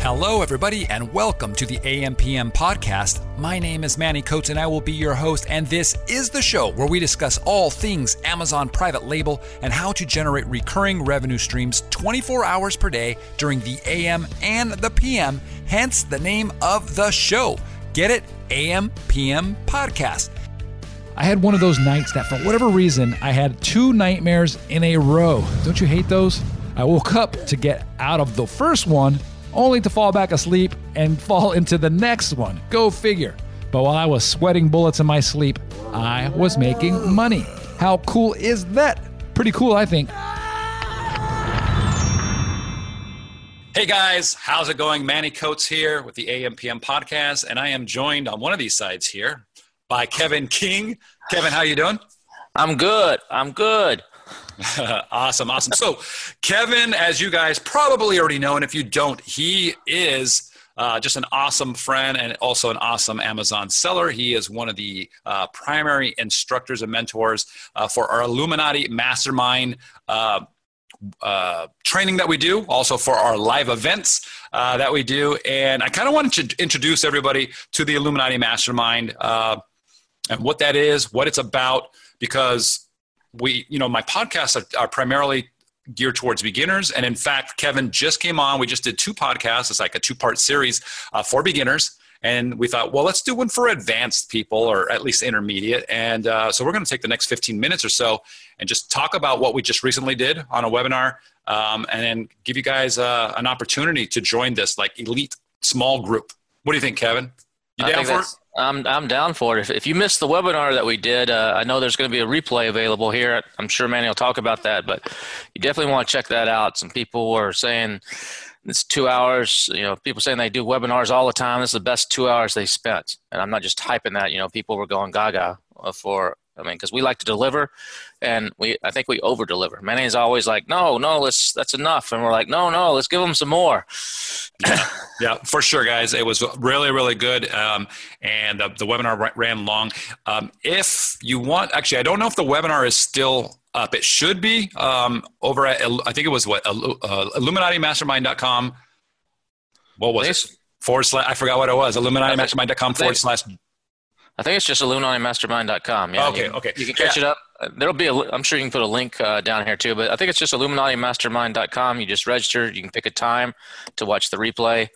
Hello, everybody, and welcome to the AMPM podcast. My name is Manny Coats, and I will be your host. And this is the show where we discuss all things Amazon private label and how to generate recurring revenue streams 24 hours per day during the AM and the PM, hence the name of the show. Get it? AMPM podcast. I had one of those nights that, for whatever reason, I had two nightmares in a row. Don't you hate those? I woke up to get out of the first one, only to fall back asleep and fall into the next one. Go figure. But while I was sweating bullets in my sleep, I was making money. How cool is that? Pretty cool, I think. Hey guys, how's it going? Manny Coats here with the AMPM podcast, and I am joined on one of these sides here by Kevin King. Kevin, how you doing? I'm good. I'm good. awesome, awesome. So, Kevin, as you guys probably already know, and if you don't, he is uh, just an awesome friend and also an awesome Amazon seller. He is one of the uh, primary instructors and mentors uh, for our Illuminati Mastermind. Uh, uh, training that we do, also for our live events uh, that we do. And I kind of wanted to introduce everybody to the Illuminati Mastermind and what that is, what it's about, because we, you know, my podcasts are, are primarily geared towards beginners. And in fact, Kevin just came on. We just did two podcasts. It's like a two part series uh, for beginners. And we thought, well, let's do one for advanced people or at least intermediate. And uh, so we're going to take the next 15 minutes or so and just talk about what we just recently did on a webinar um, and then give you guys uh, an opportunity to join this like elite small group. What do you think, Kevin? You down for it? I'm I'm down for it. If, if you missed the webinar that we did, uh, I know there's going to be a replay available here. I'm sure Manny will talk about that, but you definitely want to check that out. Some people were saying it's two hours. You know, people saying they do webinars all the time. This is the best two hours they spent, and I'm not just typing that. You know, people were going gaga for I mean, because we like to deliver, and we I think we over deliver. Manny is always like, no, no, let's that's enough, and we're like, no, no, let's give them some more. yeah, yeah, for sure, guys. It was really, really good, um, and the, the webinar ran long. Um, if you want, actually, I don't know if the webinar is still up. It should be um, over at I think it was what uh, IlluminatiMastermind.com. What was it? Forward slash I forgot what it was. IlluminatiMastermind.com forward slash I think it's just IlluminatiMastermind.com. Yeah, okay, you, okay. You can catch yeah. it up. There'll be a. I'm sure you can put a link uh, down here too, but I think it's just IlluminatiMastermind.com. You just register. You can pick a time to watch the replay.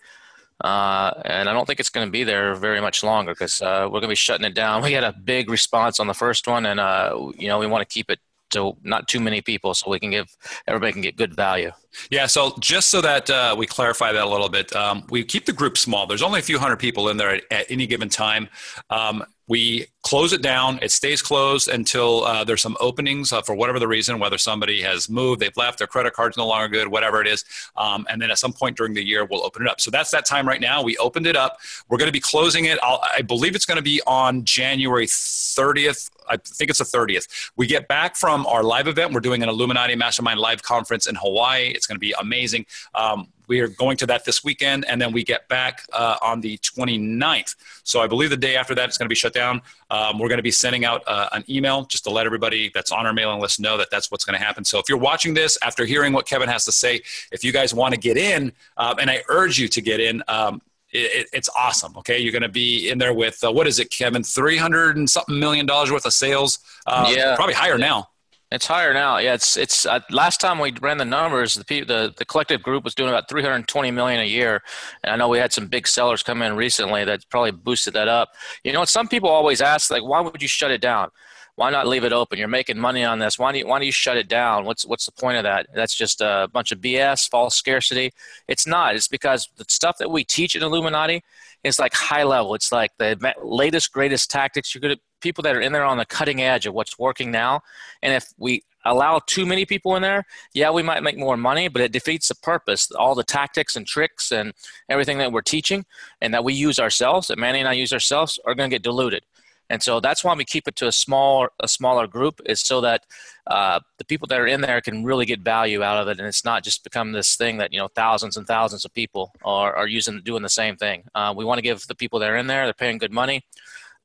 Uh, and I don't think it's going to be there very much longer because uh, we're going to be shutting it down. We had a big response on the first one, and uh, you know we want to keep it to not too many people so we can give everybody can get good value. Yeah, so just so that uh, we clarify that a little bit, um, we keep the group small. There's only a few hundred people in there at, at any given time. Um, we close it down. It stays closed until uh, there's some openings uh, for whatever the reason, whether somebody has moved, they've left, their credit card's no longer good, whatever it is. Um, and then at some point during the year, we'll open it up. So that's that time right now. We opened it up. We're going to be closing it. I'll, i believe it's going to be on January 30th. I think it's the 30th. We get back from our live event. We're doing an Illuminati Mastermind live conference in Hawaii. It's going to be amazing. Um, we are going to that this weekend, and then we get back uh, on the 29th. So I believe the day after that it's going to be shut down. Um, we're going to be sending out uh, an email just to let everybody that's on our mailing list know that that's what's going to happen. So if you're watching this after hearing what Kevin has to say, if you guys want to get in, um, and I urge you to get in, um, it, it's awesome. Okay, you're going to be in there with uh, what is it, Kevin? Three hundred and something million dollars worth of sales. Uh, yeah, probably higher now. It's higher now. Yeah, it's it's uh, last time we ran the numbers, the, the the collective group was doing about 320 million a year, and I know we had some big sellers come in recently that probably boosted that up. You know, some people always ask like, why would you shut it down? Why not leave it open? You're making money on this. Why do you, why do you shut it down? What's what's the point of that? That's just a bunch of BS, false scarcity. It's not. It's because the stuff that we teach in Illuminati is like high level. It's like the latest, greatest tactics. You're good at people that are in there on the cutting edge of what's working now. And if we allow too many people in there, yeah, we might make more money, but it defeats the purpose. All the tactics and tricks and everything that we're teaching and that we use ourselves, that Manny and I use ourselves, are going to get diluted. And so that's why we keep it to a small, a smaller group, is so that uh, the people that are in there can really get value out of it, and it's not just become this thing that you know thousands and thousands of people are, are using, doing the same thing. Uh, we want to give the people that are in there, they're paying good money,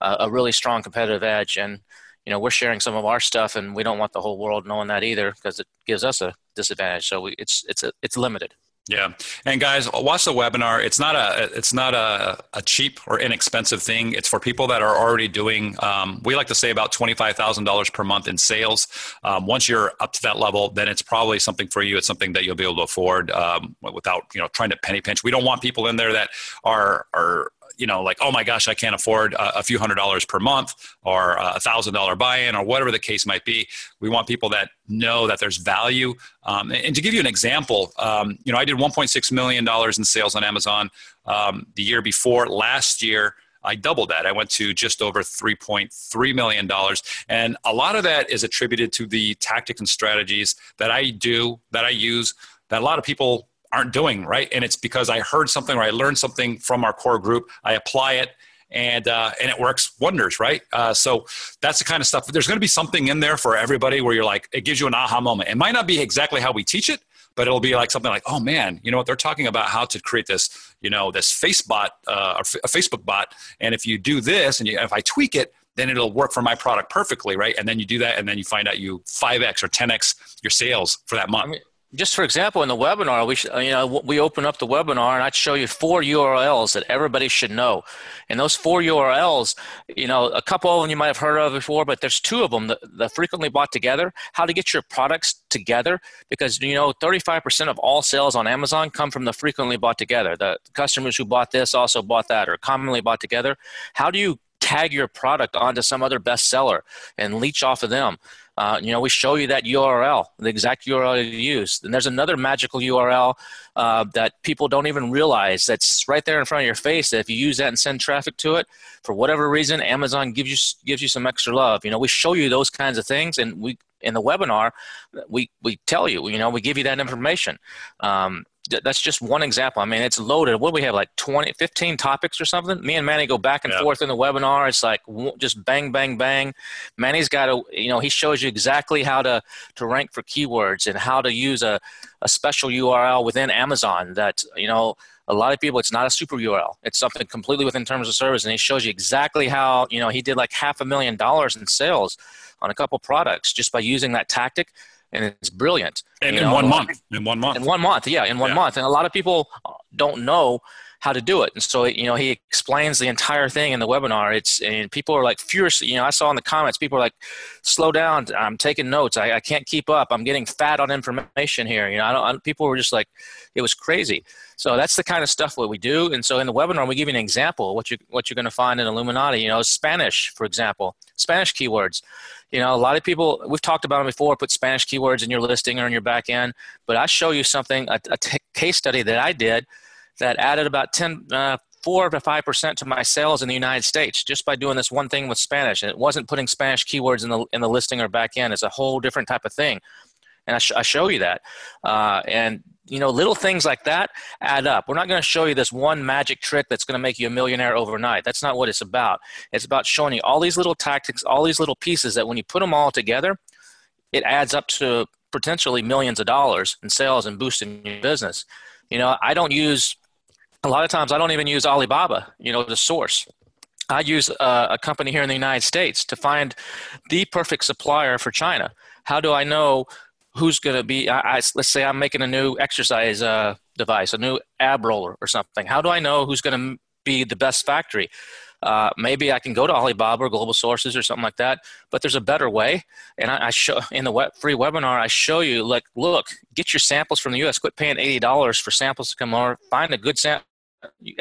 a really strong competitive edge. And you know, we're sharing some of our stuff, and we don't want the whole world knowing that either because it gives us a disadvantage. So we, it's it's a, it's limited. Yeah, and guys, watch the webinar. It's not a it's not a, a cheap or inexpensive thing. It's for people that are already doing. Um, we like to say about twenty five thousand dollars per month in sales. Um, once you're up to that level, then it's probably something for you. It's something that you'll be able to afford um, without you know trying to penny pinch. We don't want people in there that are are you know, like, oh my gosh, I can't afford a, few hundred dollars per month or a thousand dollar buy-in or whatever the case might be. We want people that know that there's value. Um, and, to give you an example, um, you know, I did 1.6 million dollars in sales on Amazon um, the year before. Last year, I doubled that. I went to just over $3.3 million. And a lot of that is attributed to the tactics and strategies that I do, that I use, that a lot of people aren't doing right? And it's because i heard something or i learned something from our core group. I apply it and uh, and it works wonders right? Uh, so that's the kind of stuff. There's going to be something in there for everybody where you're like it gives you an aha moment. It might not be exactly how we teach it but it'll be like something like oh man you know what? They're talking about how to create this you know this facebook uh, or a facebook bot and if you do this and you, if i tweak it then it'll work for my product perfectly right? And then you do that and then you find out you 5x or 10x your sales for that month. I mean, just for example, in the webinar, we sh- uh, you know we open up the webinar and I'd show you four URLs that everybody should know, and those four URLs, you know, a couple of them you might have heard of before, but there's two of them that, that frequently bought together. How to get your products together because you know 35% of all sales on Amazon come from the frequently bought together. The customers who bought this also bought that or commonly bought together. How do you tag your product onto some other bestseller and leech off of them? Uh, you know, we show you that URL, the exact URL you use. And there's another magical URL uh, that people don't even realize that's right there in front of your face. That if you use that and send traffic to it, for whatever reason, Amazon gives you gives you some extra love. You know, we show you those kinds of things, and we in the webinar, we we tell you. You know, we give you that information. Um, that's just one example. I mean, it's loaded. What do we have, like 20, 15 topics or something? Me and Manny go back and yeah. forth in the webinar. It's like just bang, bang, bang. Manny's got a, you know, he shows you exactly how to, to rank for keywords and how to use a, a special URL within Amazon that, you know, a lot of people, it's not a super URL. It's something completely within terms of service. And he shows you exactly how, you know, he did like half a million dollars in sales on a couple products just by using that tactic and it's brilliant. And in know, one month. In one month. In one month, yeah, in one yeah. month. And a lot of people don't know how to do it. And so, you know, he explains the entire thing in the webinar. It's and people are like furious. You know, I saw in the comments, people are like, "Slow down! I'm taking notes. I, I can't keep up. I'm getting fat on information here." You know, I don't. I, people were just like, it was crazy. So that's the kind of stuff what we do. And so in the webinar, we give you an example what you what you're going to find in Illuminati. You know, Spanish, for example, Spanish keywords. You know, a lot of people, we've talked about them before, put Spanish keywords in your listing or in your back end, but I show you something, a, a t- case study that I did that added about 10, uh, four to five percent to my sales in the United States just by doing this one thing with Spanish. And it wasn't putting Spanish keywords in the in the listing or back end. It's a whole different type of thing, and I, sh- I show you that. Uh, and you know, little things like that add up. We're not going to show you this one magic trick that's going to make you a millionaire overnight. That's not what it's about. It's about showing you all these little tactics, all these little pieces that when you put them all together, it adds up to potentially millions of dollars in sales and boosting your business. You know, I don't use a lot of times I don't even use Alibaba, you know, the source. I use a, a company here in the United States to find the perfect supplier for China. How do I know who's going to be I, I, let's say i'm making a new exercise uh, device a new ab roller or something. How do i know who's going to be the best factory? Uh, maybe i can go to alibaba or global sources or something like that but there's a better way. And i, I show in the web, free webinar i show you like look get your samples from the us quit paying $80 for samples to come over. Find a good sample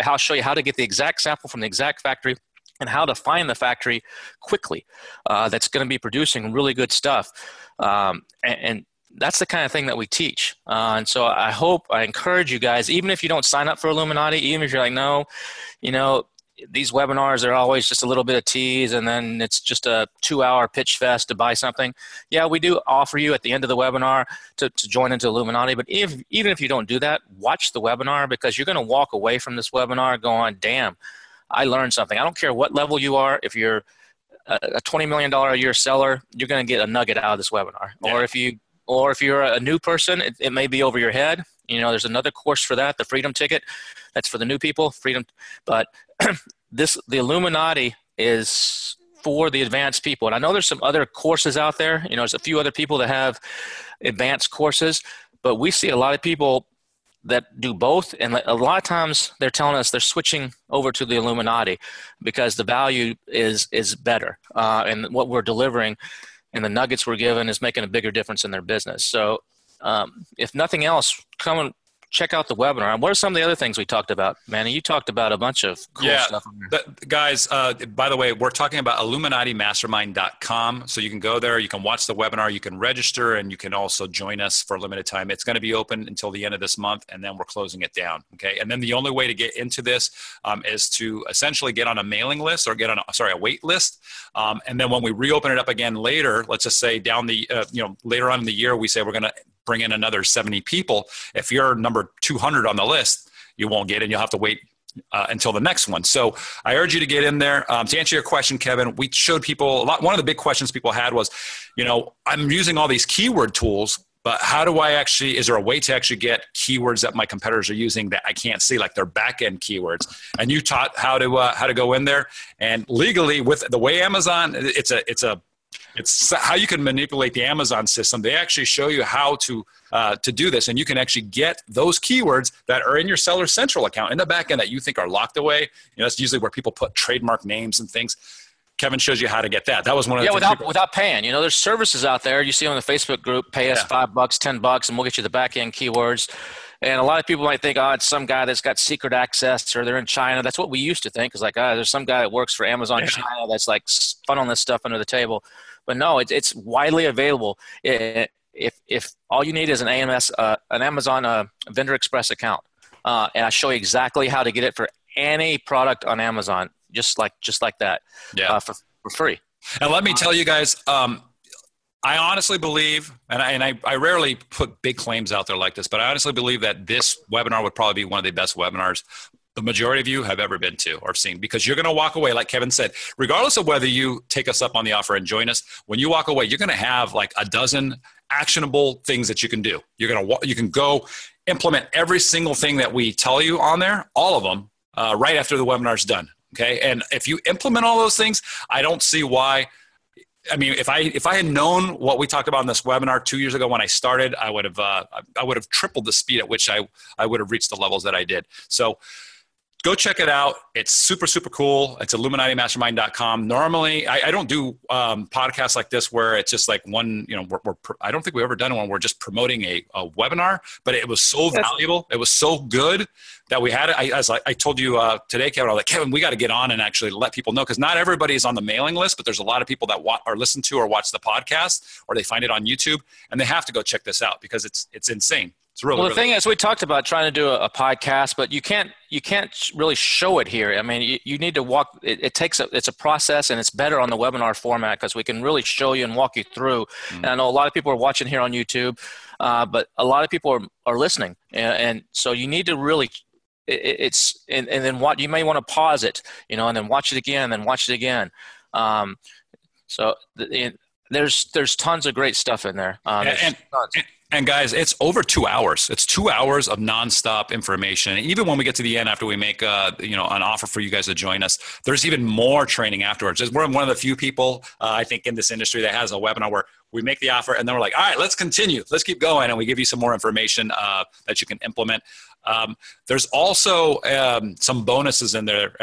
i'll show you how to get the exact sample from the exact factory and how to find the factory quickly uh, that's going to be producing really good stuff. Um, and, and that's the kind of thing that we teach. Uh, and so I hope, I encourage you guys, even if you don't sign up for Illuminati, even if you're like, no, you know, these webinars are always just a little bit of tease and then it's just a two hour pitch fest to buy something. Yeah, we do offer you at the end of the webinar to, to join into Illuminati. But if, even if you don't do that, watch the webinar because you're going to walk away from this webinar going, damn, I learned something. I don't care what level you are. If you're a $20 million a year seller, you're going to get a nugget out of this webinar. Yeah. Or if you or if you're a new person, it, it may be over your head. You know, there's another course for that, the Freedom Ticket. That's for the new people, Freedom. But this, the Illuminati is for the advanced people. And I know there's some other courses out there. You know, there's a few other people that have advanced courses, but we see a lot of people that do both, and a lot of times they're telling us they're switching over to the Illuminati because the value is is better, uh, and what we're delivering and the nuggets we're given is making a bigger difference in their business. So, um, if nothing else, come and check out the webinar. What are some of the other things we talked about, Manny? You talked about a bunch of cool yeah, stuff. Guys, uh, by the way, we're talking about IlluminatiMastermind.com. So you can go there, you can watch the webinar, you can register, and you can also join us for a limited time. It's going to be open until the end of this month, and then we're closing it down. Okay. And then the only way to get into this um, is to essentially get on a mailing list or get on, a, sorry, a wait list. Um, and then when we reopen it up again later, let's just say down the, uh, you know, later on in the year, we say we're going to bring in another 70 people. If you're number 200 on the list, you won't get in. You'll have to wait uh, until the next one. So I urge you to get in there. Um, to answer your question, Kevin, we showed people a lot. One of the big questions people had was, you know, I'm using all these keyword tools, but how do I actually? Is there a way to actually get keywords that my competitors are using that I can't see, like their back end keywords? And you taught how to uh, how to go in there and legally with the way Amazon, it's a it's a it's how you can manipulate the Amazon system. They actually show you how to uh, to do this, and you can actually get those keywords that are in your Seller Central account in the back end that you think are locked away. You know, that's usually where people put trademark names and things. Kevin shows you how to get that. That was one of the yeah without people- without paying. You know, there's services out there you see on the Facebook group. Pay us yeah. five bucks, ten bucks, and we'll get you the back end keywords. And a lot of people might think, oh, it's some guy that's got secret access or they're in China. That's what we used to think. It's like, oh, there's some guy that works for Amazon yeah. China that's like funneling this stuff under the table. But no, it, it's widely available. It, if, if all you need is an AMS, uh, an Amazon uh, Vendor Express account, uh, and I show you exactly how to get it for any product on Amazon, just like just like that, yeah, uh, for, for free. And let me tell you guys, um, I honestly believe, and I, and I, I rarely put big claims out there like this, but I honestly believe that this webinar would probably be one of the best webinars the majority of you have ever been to or seen because you're going to walk away like kevin said regardless of whether you take us up on the offer and join us when you walk away you're going to have like a dozen actionable things that you can do. You're going to you can go implement every single thing that we tell you on there all of them uh, right after the webinar's done okay? And if you implement all those things i don't see why I mean, if I if I had known what we talked about in this webinar two years ago when I started, I would have uh, I would have tripled the speed at which I I would have reached the levels that I did. So go check it out. It's super, super cool. It's illuminatimastermind.com. Normally, I, I don't do um, podcasts like this where it's just like one, you know, we're, we're, I don't think we've ever done one. We're just promoting a, a webinar, but it was so valuable. It was so good that we had it. I, as I, I told you uh, today, Kevin, I was like, Kevin, we got to get on and actually let people know because not everybody is on the mailing list, but there's a lot of people that wa- are listen to or watch the podcast or they find it on YouTube and they have to go check this out because it's, it's insane. It's really, well, the really thing is, we talked about trying to do a, a, podcast, but you can't you can't really show it here. I mean, you, you need to walk. It, it, takes a it's a process, and it's better on the webinar format because we can really show you and walk you through. Mm-hmm. And I know a lot of people are watching here on YouTube, uh, but a lot of people are are listening, and, and so you need to really it's and, and then what you may want to pause it you know and then watch it again and then watch it again um, so the, there's there's tons of great stuff in there um, and, and, and guys, it's over two hours. It's two hours of nonstop information. Even when we get to the end, after we make uh, you know an offer for you guys to join us, there's even more training afterwards. We're one of the few people uh, I think in this industry that has a webinar where we make the offer and then we're like, all right, let's continue, let's keep going, and we give you some more information uh, that you can implement. Um, there's also um, some bonuses in there.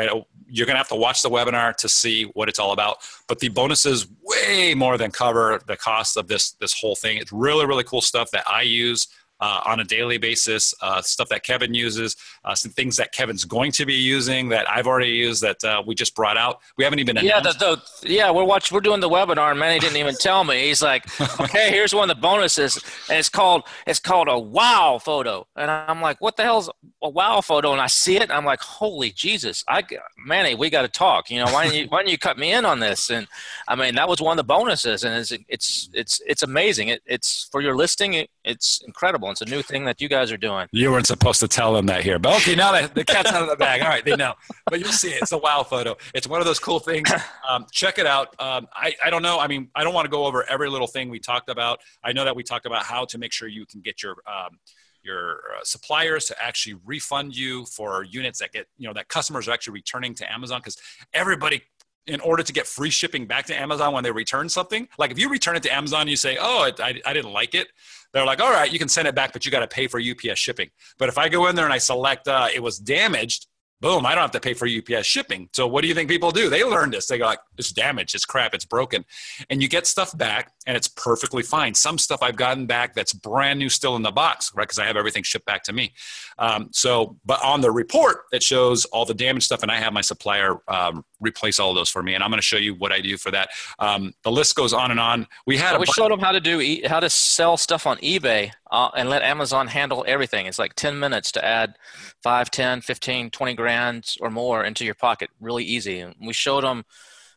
You're going to have to watch the webinar to see what it's all about. But the bonuses way more than cover the cost of this this whole thing. It's really really cool stuff that I use uh, on a daily basis, uh, stuff that Kevin uses, uh, some things that Kevin's going to be using that I've already used that uh, we just brought out. We haven't even yeah, the, the, yeah, we're watching, we're doing the webinar, and Manny didn't even tell me. He's like, okay, here's one of the bonuses, and it's called it's called a wow photo, and I'm like, what the hell's a wow photo? And I see it, and I'm like, holy Jesus, I Manny, we got to talk. You know, why don't you why don't you cut me in on this? And I mean, that was one of the bonuses, and it's it's it's it's amazing. It, it's for your listing, it, it's incredible. It's a new thing that you guys are doing. You weren't supposed to tell them that here, but okay, now that the cat's out of the bag. All right, they know. But you'll see it. It's a wow photo. It's one of those cool things. Um, check it out. Um, I, I don't know. I mean, I don't want to go over every little thing we talked about. I know that we talked about how to make sure you can get your um, your uh, suppliers to actually refund you for units that get you know that customers are actually returning to Amazon because everybody in order to get free shipping back to Amazon when they return something. Like if you return it to Amazon, you say, "Oh, I, I didn't like it." They're like, "All right, you can send it back, but you got to pay for UPS shipping." But if I go in there and I select uh, it was damaged, boom, I don't have to pay for UPS shipping. So what do you think people do? They learn this. They go like, it's damaged, it's crap, it's broken. And you get stuff back and it's perfectly fine. Some stuff I've gotten back that's brand new still in the box, right? Because I have everything shipped back to me. Um, so, but on the report, it shows all the damaged stuff and I have my supplier um, replace all of those for me. And I'm going to show you what I do for that. Um, the list goes on and on. We had, we showed them how to do, how to sell stuff on eBay uh, and let Amazon handle everything. It's like 10 minutes to add 5, 10, 15, 20 grand or more into your pocket. Really easy. And we showed them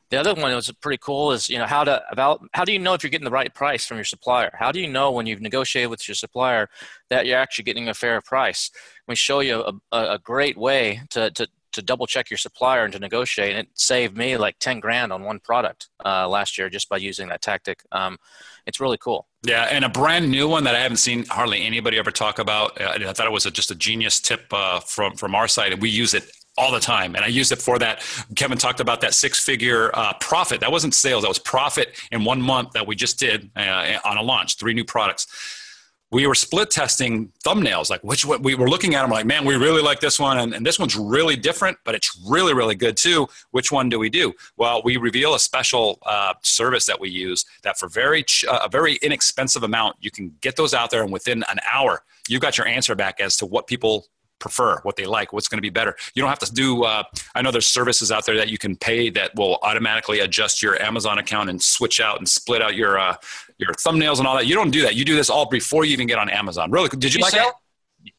the other one that was pretty cool is you know how to about how do you know if you're getting the right price from your supplier how do you know when you've negotiated with your supplier that you're actually getting a fair price we show you a, a great way to, to to double check your supplier and to negotiate. And it saved me like 10 grand on one product uh, last year just by using that tactic. Um, it's really cool. Yeah, and a brand new one that I haven't seen hardly anybody ever talk about. Uh, I thought it was a, just a genius tip uh, from from our side, and we use it all the time. And I use it for that. Kevin talked about that six figure uh, profit. That wasn't sales, that was profit in one month that we just did uh, on a launch, three new products we were split testing thumbnails like which one we were looking at them like man we really like this one and, and, this one's really different but it's really really good too which one do we do well we reveal a special uh, service that we use that for very ch- uh, a very inexpensive amount you can get those out there and within an hour you've got your answer back as to what people prefer, what they like, what's going to be better. You don't have to do. Uh, I know there's services out there that you can pay that will automatically adjust your Amazon account and switch out and split out your uh, your thumbnails and all that. You don't do that. You do this all before you even get on Amazon. Really? Did you, you like say, that?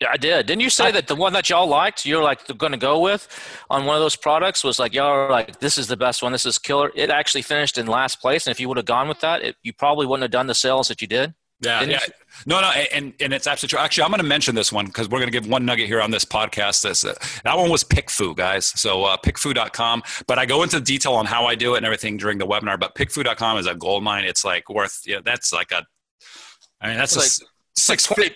I did. Didn't you say I, that the one that y'all liked, you're like going to go with on one of those products was like, y'all are like, this is the best one. This is killer. It actually finished in last place. And if you would have gone with that, it, you probably wouldn't have done the sales that you did. Yeah, yeah. No, no, and and it's absolutely true. Actually, I'm going to mention this one because we're going to give one nugget here on this podcast. This uh, that one was PickFu, guys. So uh, pickfu.com. But I go into detail on how I do it and everything during the webinar. But pickfu.com is a gold mine. It's like worth. Yeah, that's like a. I mean, that's it's like, six. Like 20,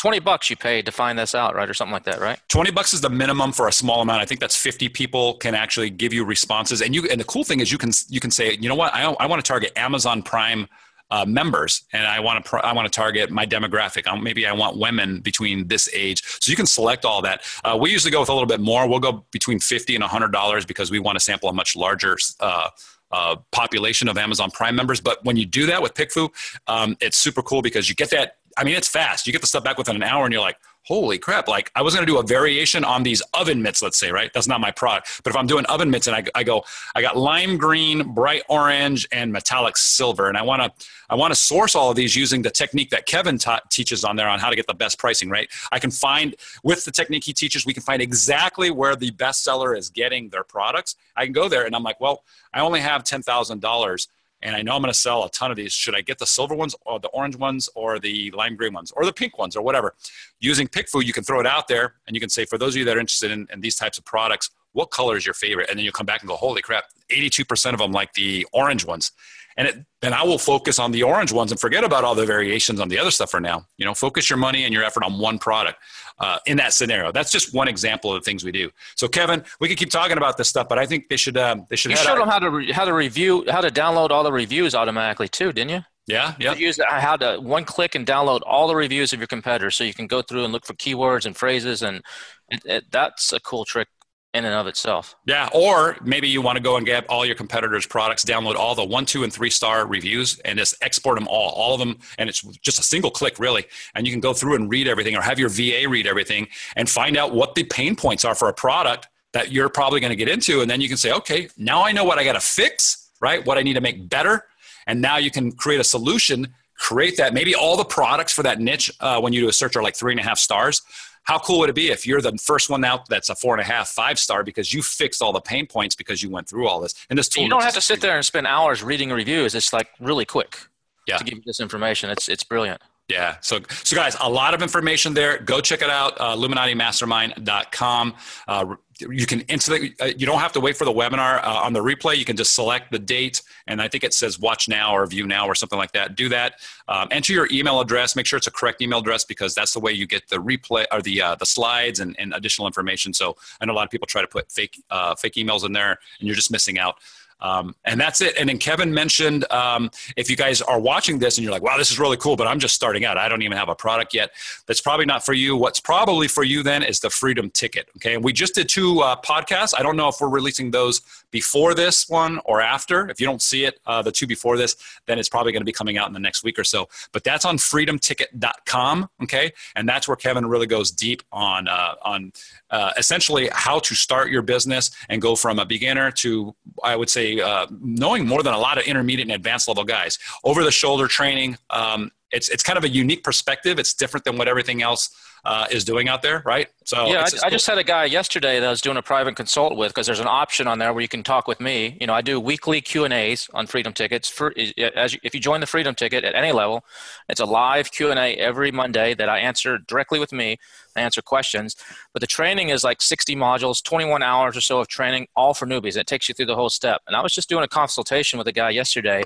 20 bucks you paid to find this out, right? Or something like that, right? 20 bucks is the minimum for a small amount. I think that's 50 people can actually give you responses. And you and the cool thing is you can you can say, you know what, I, I want to target Amazon Prime uh, members, and I want to pr- I want to target my demographic. Um, maybe I want women between this age, so you can select all that. Uh, we usually go with a little bit more. We'll go between fifty and hundred dollars because we want to sample a much larger. Uh, uh, population of Amazon Prime members, but when you do that with PickFu, um, it's super cool because you get that. I mean, it's fast. You get the stuff back within an hour, and you're like, holy crap, like I was going to do a variation on these oven mitts, let's say, right? That's not my product. But if I'm doing oven mitts and I, I go, I got lime green, bright orange, and metallic silver, and I want to, I want to source all of these using the technique that Kevin ta- teaches on there on how to get the best pricing, right? I can find, with the technique he teaches, we can find exactly where the best seller is getting their products. I can go there and I'm like, well, I only have $10,000 and I know I'm going to sell a ton of these. Should I get the silver ones or the orange ones or the lime green ones or the pink ones or whatever? Using PickFu, you can throw it out there and you can say, for those of you that are interested in, in these types of products, what color is your favorite? And then you'll come back and go, holy crap, 82% of them like the orange ones and it, then I will focus on the orange ones and forget about all the variations on the other stuff for now. You know, focus your money and your effort on one product uh, in that scenario. That's just one example of the things we do. So, Kevin, we could keep talking about this stuff, but I think they should. Um, they should. You showed them how to re- how to review, how to download all the reviews automatically too, didn't you? Yeah, yeah. use how to one click and download all the reviews of your competitors, so you can go through and look for keywords and phrases, and it, it, that's a cool trick in and of itself. Yeah, or maybe you want to go and get all your competitors' products, download all the one, two, and three star reviews, and just export them all, all of them, and it's just a single click, really. And you can go through and read everything, or have your VA read everything, and find out what the pain points are for a product that you're probably going to get into, and then you can say, okay, now I know what I got to fix, right? What I need to make better, and now you can create a solution. Create that. Maybe all the products for that niche uh, when you do a search are like three and a half stars how cool would it be if you're the first one out that's a four and a half, five star because you fixed all the pain points because you went through all this? And this tool you don't have to sit there and spend hours reading reviews. It's like really quick yeah. to give you this information. It's it's brilliant. Yeah. So, so guys, a lot of information there. Go check it out. Uh, IlluminatiMastermind.com. Uh, you can instantly, uh, you don't have to wait for the webinar uh, on the replay. You can just select the date. And I think it says watch now or view now or something like that. Do that. Um, enter your email address. Make sure it's a correct email address because that's the way you get the replay or the, uh, the slides and, and additional information. So I know a lot of people try to put fake, uh, fake emails in there and you're just missing out. Um, and that's it. And then Kevin mentioned um, if you guys are watching this and you're like, wow, this is really cool, but I'm just starting out. I don't even have a product yet. That's probably not for you. What's probably for you then is the Freedom Ticket. Okay. And we just did two uh, podcasts. I don't know if we're releasing those before this one or after. If you don't see it, uh, the two before this, then it's probably going to be coming out in the next week or so. But that's on freedomticket.com. Okay. And that's where Kevin really goes deep on, uh, on uh, essentially how to start your business and go from a beginner to, I would say, uh, knowing more than a lot of intermediate and advanced level guys. Over the shoulder training, um, it's, it's kind of a unique perspective. It's different than what everything else uh, is doing out there, right? So yeah, I, cool. I, just had a guy yesterday that I was doing a private consult with because there's an option on there where you can talk with me. You know, I do weekly Q and A's on Freedom Tickets. For as you, if you join the Freedom Ticket at any level, it's a live Q and A every Monday that I answer directly with me. I answer questions, but the training is like 60 modules, 21 hours or so of training, all for newbies. It takes you through the whole step. And I was just doing a consultation with a guy yesterday.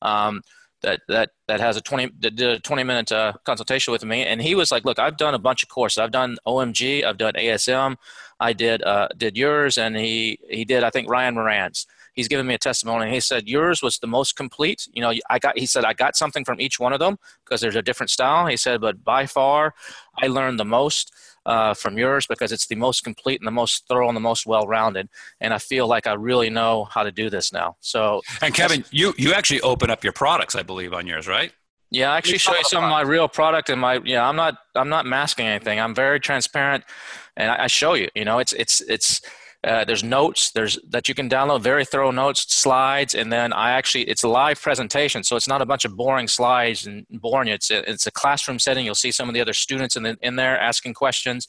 Um, that that that has a 20 that did a 20 minute uh, consultation with me. And he was like look i've done a bunch of courses. I've done omg i've done asm i did uh, did yours. And he he did i think ryan moran's. He's given me a testimony. He said yours was the most complete. You know i got he said i got something from each one of them because there's a different style. He said but by far i learned the most uh, from yours because it's the most complete and the most thorough and the most well-rounded. And I feel like I really know how to do this now. So, and Kevin, you you actually open up your products, I believe, on yours, right? Yeah, I actually show you some of my real product and my yeah. I'm not I'm not masking anything. I'm very transparent, and I, I show you. You know, it's it's it's uh, there's notes there's that you can download very thorough notes slides and then i actually it's a live presentation so it's not a bunch of boring slides and boring it's a, it's a classroom setting you'll see some of the other students in, the, in there asking questions.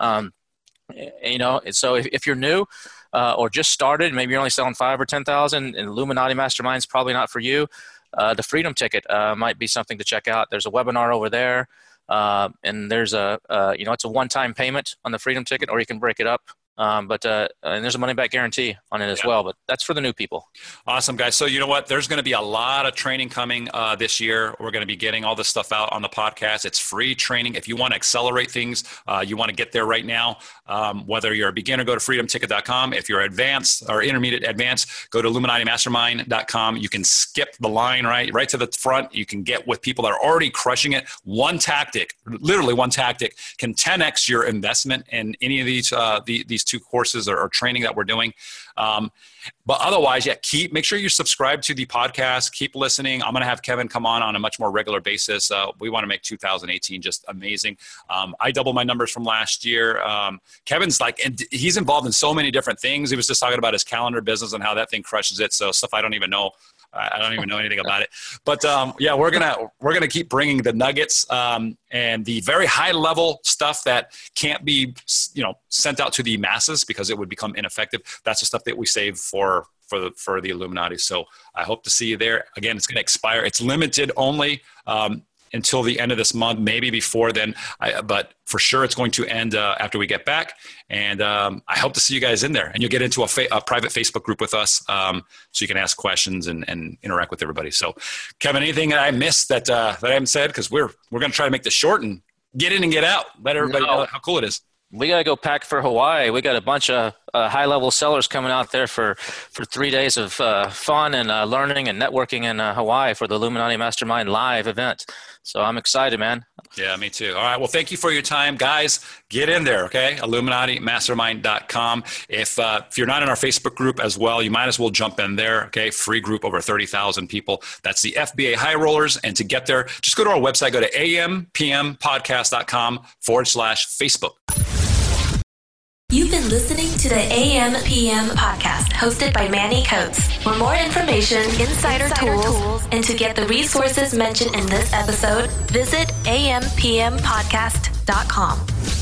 Um, you know so if, if you're new uh, or just started maybe you're only selling five or ten thousand and illuminati mastermind's probably not for you uh, the freedom ticket uh, might be something to check out. There's a webinar over there uh, and there's a uh, you know it's a one-time payment on the freedom ticket or you can break it up um, but uh, and there's a money back guarantee on it as yeah. well. But that's for the new people. Awesome, guys. So you know what? There's going to be a lot of training coming uh, this year. We're going to be getting all this stuff out on the podcast. It's free training. If you want to accelerate things, uh, you want to get there right now. Um, whether you're a beginner, go to freedomticket.com. If you're advanced or intermediate advanced, go to illuminatimastermind.com. You can skip the line right right to the front. You can get with people that are already crushing it. One tactic, literally one tactic, can 10x your investment in any of these uh, the, these two courses or, or training that we're doing. Um, but otherwise, yeah, keep make sure you subscribe to the podcast. Keep listening. I'm going to have Kevin come on on a much more regular basis. Uh, we want to make 2018 just amazing. Um, I doubled my numbers from last year. Um, Kevin's like, and he's involved in so many different things. He was just talking about his calendar business and how that thing crushes it. So stuff I don't even know I don't even know anything about it. But um, yeah, we're gonna we're gonna keep bringing the nuggets um, and the very high level stuff that can't be you know sent out to the masses because it would become ineffective. That's the stuff that we save for for the for the Illuminati. So I hope to see you there. Again, it's to expire. It's limited only. Um, until the end of this month, maybe before then. I, but for sure, it's going to end uh, after we get back. And um, I hope to see you guys in there. And you'll get into a, fa- a private Facebook group with us um, so you can ask questions and, and, interact with everybody. So, Kevin, anything that I missed that, uh, that I haven't said? Because we're, we're going to try to make this short and get in and get out. Let everybody no. know how cool it is we got to go pack for Hawaii. We got a bunch of uh, high level sellers coming out there for, for three days of uh, fun and uh, learning and networking in uh, Hawaii for the Illuminati Mastermind live event. So I'm excited, man. Yeah, me too. All right. Well, thank you for your time, guys. Get in there, okay? IlluminatiMastermind.com. If uh, if you're not in our Facebook group as well, you might as well jump in there. Okay, free group over thirty thousand people. That's the FBA High Rollers. And to get there, just go to our website. Go to ampmpodcast.com forward slash Facebook. You've been listening to the AM PM podcast hosted by Manny Coats. For more information, insider, insider tools, tools, and to get the resources mentioned in this episode, visit ampmpodcast.com.